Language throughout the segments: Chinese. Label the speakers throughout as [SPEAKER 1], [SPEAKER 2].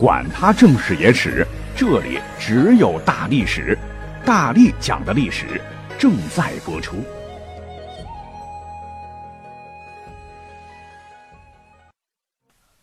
[SPEAKER 1] 管他正史野史，这里只有大历史，大力讲的历史正在播出。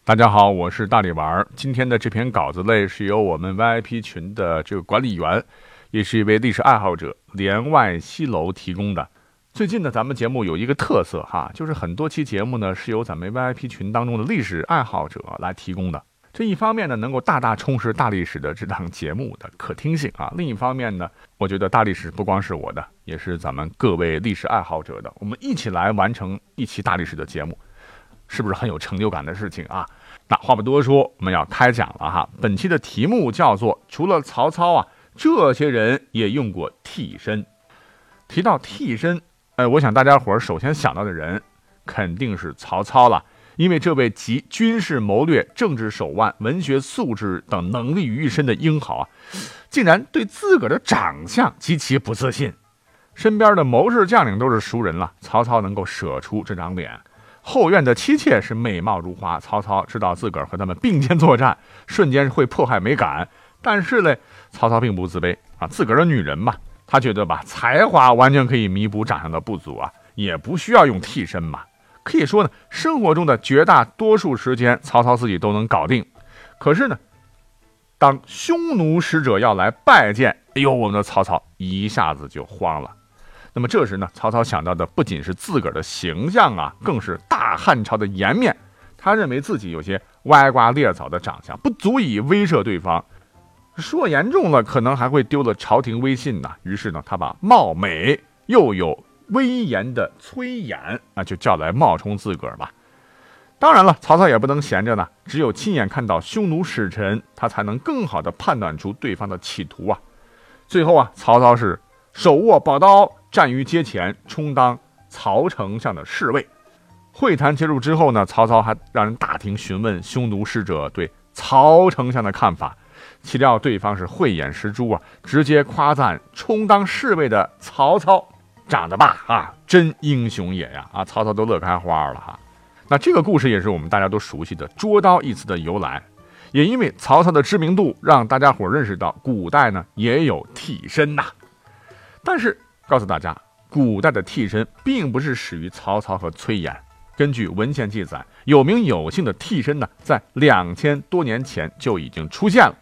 [SPEAKER 1] 大家好，我是大力丸儿。今天的这篇稿子类是由我们 VIP 群的这个管理员，也是一位历史爱好者连外西楼提供的。最近呢，咱们节目有一个特色哈，就是很多期节目呢是由咱们 VIP 群当中的历史爱好者来提供的。这一方面呢，能够大大充实大历史的这档节目的可听性啊；另一方面呢，我觉得大历史不光是我的，也是咱们各位历史爱好者的。我们一起来完成一期大历史的节目，是不是很有成就感的事情啊？那话不多说，我们要开讲了哈。本期的题目叫做“除了曹操啊，这些人也用过替身”。提到替身，哎，我想大家伙首先想到的人肯定是曹操了。因为这位集军事谋略、政治手腕、文学素质等能力于一身的英豪啊，竟然对自个儿的长相极其不自信。身边的谋士将领都是熟人了，曹操能够舍出这张脸。后院的妻妾是美貌如花，曹操知道自个儿和他们并肩作战，瞬间会迫害美感。但是呢，曹操并不自卑啊，自个儿的女人嘛，他觉得吧，才华完全可以弥补长相的不足啊，也不需要用替身嘛。可以说呢，生活中的绝大多数时间，曹操自己都能搞定。可是呢，当匈奴使者要来拜见，哎呦，我们的曹操一下子就慌了。那么这时呢，曹操想到的不仅是自个儿的形象啊，更是大汉朝的颜面。他认为自己有些歪瓜裂枣的长相，不足以威慑对方。说严重了，可能还会丢了朝廷威信呐。于是呢，他把貌美又有。威严的崔琰啊，就叫来冒充自个儿吧。当然了，曹操也不能闲着呢，只有亲眼看到匈奴使臣，他才能更好的判断出对方的企图啊。最后啊，曹操是手握宝刀站于街前，充当曹丞相的侍卫。会谈结束之后呢，曹操还让人大庭询问匈奴使者对曹丞相的看法，岂料对方是慧眼识珠啊，直接夸赞充当侍卫的曹操。长得吧啊，真英雄也呀啊！曹操都乐开花了哈。那这个故事也是我们大家都熟悉的“捉刀”一词的由来，也因为曹操的知名度，让大家伙认识到古代呢也有替身呐。但是告诉大家，古代的替身并不是始于曹操和崔琰。根据文献记载，有名有姓的替身呢，在两千多年前就已经出现了。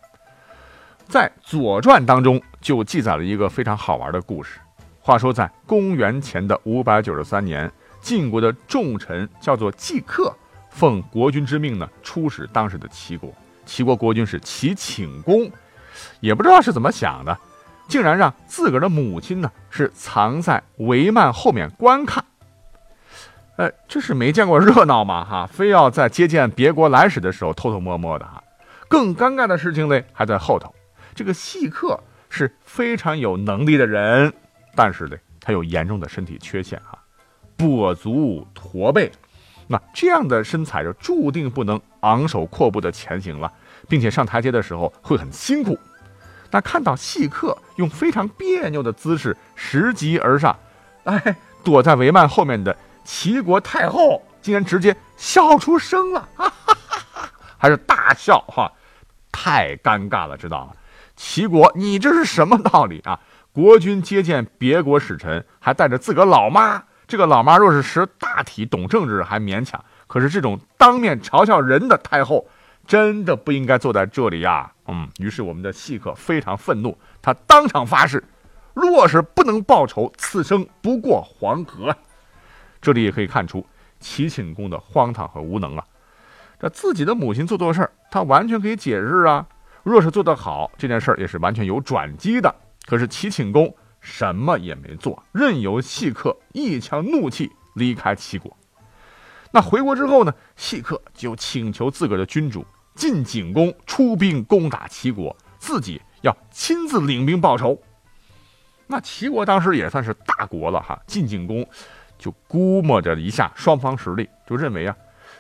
[SPEAKER 1] 在《左传》当中就记载了一个非常好玩的故事。话说，在公元前的五百九十三年，晋国的重臣叫做季克，奉国君之命呢，出使当时的齐国。齐国国君是齐顷公，也不知道是怎么想的，竟然让自个儿的母亲呢，是藏在帷幔后面观看。呃，这是没见过热闹吗？哈，非要在接见别国来使的时候偷偷摸摸的哈。更尴尬的事情呢，还在后头。这个细客是非常有能力的人。但是呢，他有严重的身体缺陷哈，跛足驼背，那这样的身材就注定不能昂首阔步的前行了，并且上台阶的时候会很辛苦。那看到细客用非常别扭的姿势拾级而上，哎，躲在帷幔后面的齐国太后竟然直接笑出声了，哈哈哈哈还是大笑哈，太尴尬了，知道吗？齐国，你这是什么道理啊？国君接见别国使臣，还带着自个老妈。这个老妈若是识大体、懂政治，还勉强；可是这种当面嘲笑人的太后，真的不应该坐在这里呀。嗯，于是我们的细客非常愤怒，他当场发誓：若是不能报仇，此生不过黄河。这里也可以看出齐顷公的荒唐和无能啊。这自己的母亲做错事儿，他完全可以解释啊。若是做得好，这件事儿也是完全有转机的。可是齐顷公什么也没做，任由细客一腔怒气离开齐国。那回国之后呢？细客就请求自个儿的君主晋景公出兵攻打齐国，自己要亲自领兵报仇。那齐国当时也算是大国了哈，晋景公就估摸着一下双方实力，就认为啊，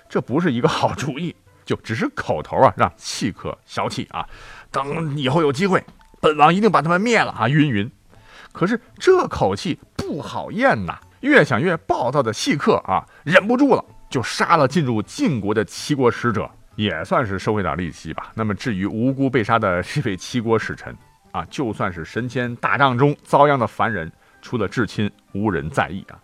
[SPEAKER 1] 这不是一个好主意，就只是口头啊，让细客消气啊，等以后有机会。本王一定把他们灭了啊！云云，可是这口气不好咽呐。越想越暴躁的细客啊，忍不住了，就杀了进入晋国的齐国使者。也算是收回点利息吧。那么至于无辜被杀的这位齐国使臣啊，就算是神仙打仗中遭殃的凡人，除了至亲，无人在意啊。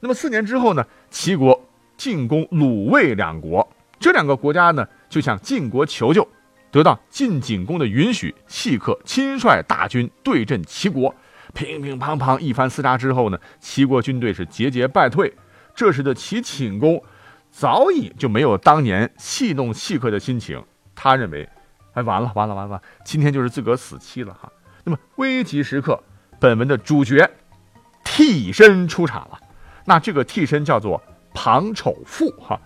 [SPEAKER 1] 那么四年之后呢，齐国进攻鲁卫两国，这两个国家呢就向晋国求救，得到晋景公的允许，契克亲率大军对阵齐国，乒乒乓乓一番厮杀之后呢，齐国军队是节节败退。这时的齐顷公。早已就没有当年戏弄戏客的心情。他认为，哎，完了，完了，完了，今天就是自个死期了哈。那么危急时刻，本文的主角替身出场了。那这个替身叫做庞丑富哈。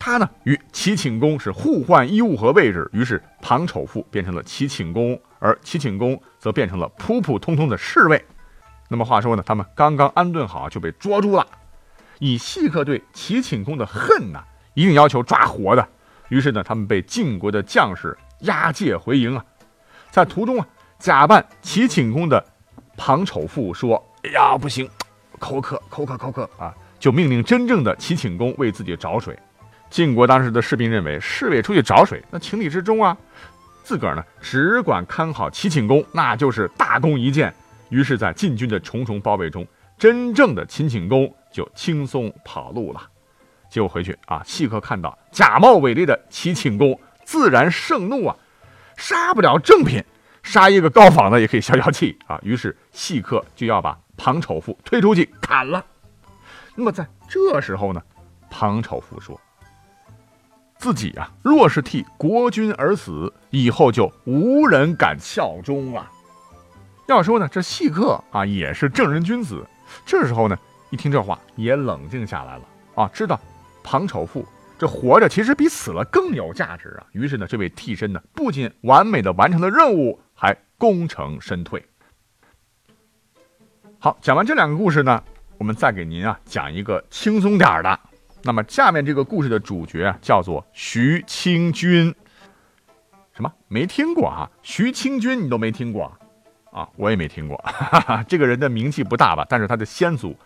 [SPEAKER 1] 他呢与齐顷公是互换衣物和位置，于是庞丑富变成了齐顷公，而齐顷公则变成了普普通通的侍卫。那么话说呢，他们刚刚安顿好就被捉住了。以细客对齐顷公的恨呐，一定要求抓活的。于是呢，他们被晋国的将士押解回营啊。在途中啊，假扮齐顷公的庞丑妇说：“哎呀，不行，口渴，口渴，口渴啊！”就命令真正的齐顷公为自己找水。晋国当时的士兵认为，侍卫出去找水，那情理之中啊。自个儿呢，只管看好齐顷公，那就是大功一件。于是，在晋军的重重包围中，真正的秦顷公。就轻松跑路了，结果回去啊，细客看到假冒伪劣的齐顷公，自然盛怒啊，杀不了正品，杀一个高仿的也可以消消气啊。于是细客就要把庞丑富推出去砍了。那么在这时候呢，庞丑富说自己啊，若是替国君而死，以后就无人敢效忠了。要说呢，这细客啊也是正人君子，这时候呢。一听这话，也冷静下来了啊，知道庞丑富这活着其实比死了更有价值啊。于是呢，这位替身呢，不仅完美的完成了任务，还功成身退。好，讲完这两个故事呢，我们再给您啊讲一个轻松点的。那么下面这个故事的主角叫做徐清君，什么没听过啊？徐清君你都没听过啊？我也没听过。哈哈，这个人的名气不大吧？但是他的先祖。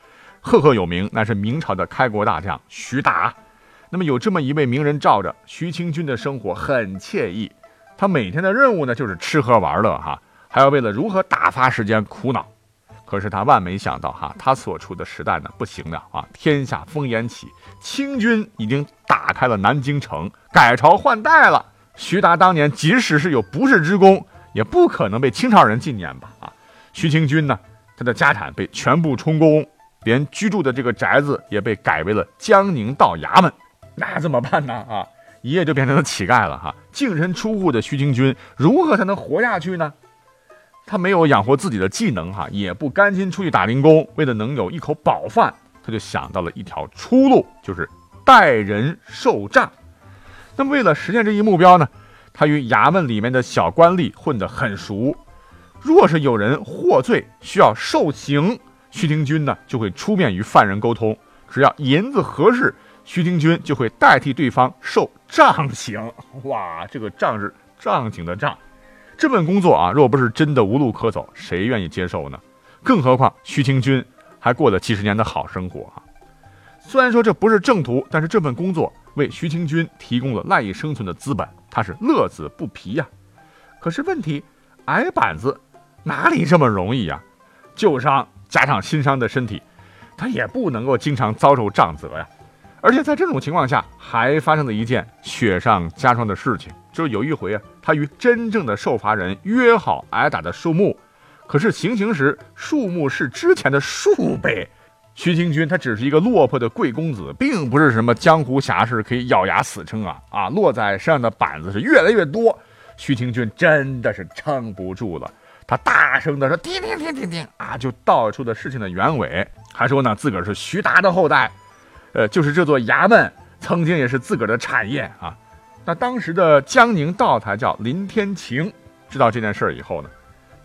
[SPEAKER 1] 赫赫有名，那是明朝的开国大将徐达。那么有这么一位名人罩着，徐清君的生活很惬意。他每天的任务呢，就是吃喝玩乐，哈，还要为了如何打发时间苦恼。可是他万没想到，哈，他所处的时代呢，不行了啊！天下烽烟起，清军已经打开了南京城，改朝换代了。徐达当年即使是有不世之功，也不可能被清朝人纪念吧？啊，徐清军呢，他的家产被全部充公。连居住的这个宅子也被改为了江宁道衙门，那怎么办呢？啊，一夜就变成了乞丐了哈！净身出户的徐清军如何才能活下去呢？他没有养活自己的技能哈，也不甘心出去打零工，为了能有一口饱饭，他就想到了一条出路，就是代人受账。那么为了实现这一目标呢，他与衙门里面的小官吏混得很熟，若是有人获罪需要受刑。徐廷君呢，就会出面与犯人沟通，只要银子合适，徐廷君就会代替对方受杖刑。哇，这个杖是杖刑的杖。这份工作啊，若不是真的无路可走，谁愿意接受呢？更何况徐清军还过了几十年的好生活啊。虽然说这不是正途，但是这份工作为徐清军提供了赖以生存的资本，他是乐此不疲呀。可是问题，矮板子哪里这么容易呀？旧伤。加上新伤的身体，他也不能够经常遭受杖责呀。而且在这种情况下，还发生了一件雪上加霜的事情，就是有一回啊，他与真正的受罚人约好挨打的数目，可是行刑时数目是之前的数倍。徐清君他只是一个落魄的贵公子，并不是什么江湖侠士可以咬牙死撑啊啊！落在身上的板子是越来越多，徐清君真的是撑不住了。他大声地说：“停停停停停！”啊，就道出了事情的原委，还说呢自个儿是徐达的后代，呃，就是这座衙门曾经也是自个儿的产业啊。那当时的江宁道台叫林天晴，知道这件事以后呢，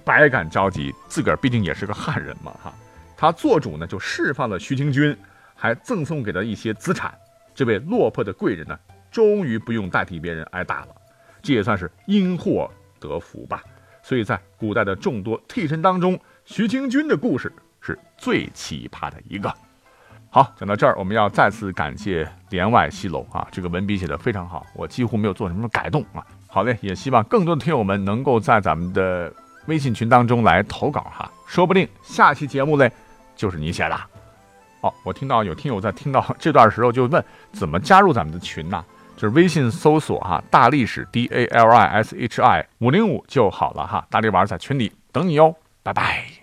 [SPEAKER 1] 百感交集，自个儿毕竟也是个汉人嘛，哈，他做主呢就释放了徐清君，还赠送给了一些资产。这位落魄的贵人呢，终于不用代替别人挨打了，这也算是因祸得福吧。所以在古代的众多替身当中，徐清君的故事是最奇葩的一个。好，讲到这儿，我们要再次感谢连外西楼啊，这个文笔写的非常好，我几乎没有做什么改动啊。好嘞，也希望更多的听友们能够在咱们的微信群当中来投稿哈，说不定下期节目嘞就是你写的。哦，我听到有听友在听到这段时候就问怎么加入咱们的群呢？就是微信搜索哈大历史 D A L I S H I 五零五就好了哈，大力丸在群里等你哟，拜拜。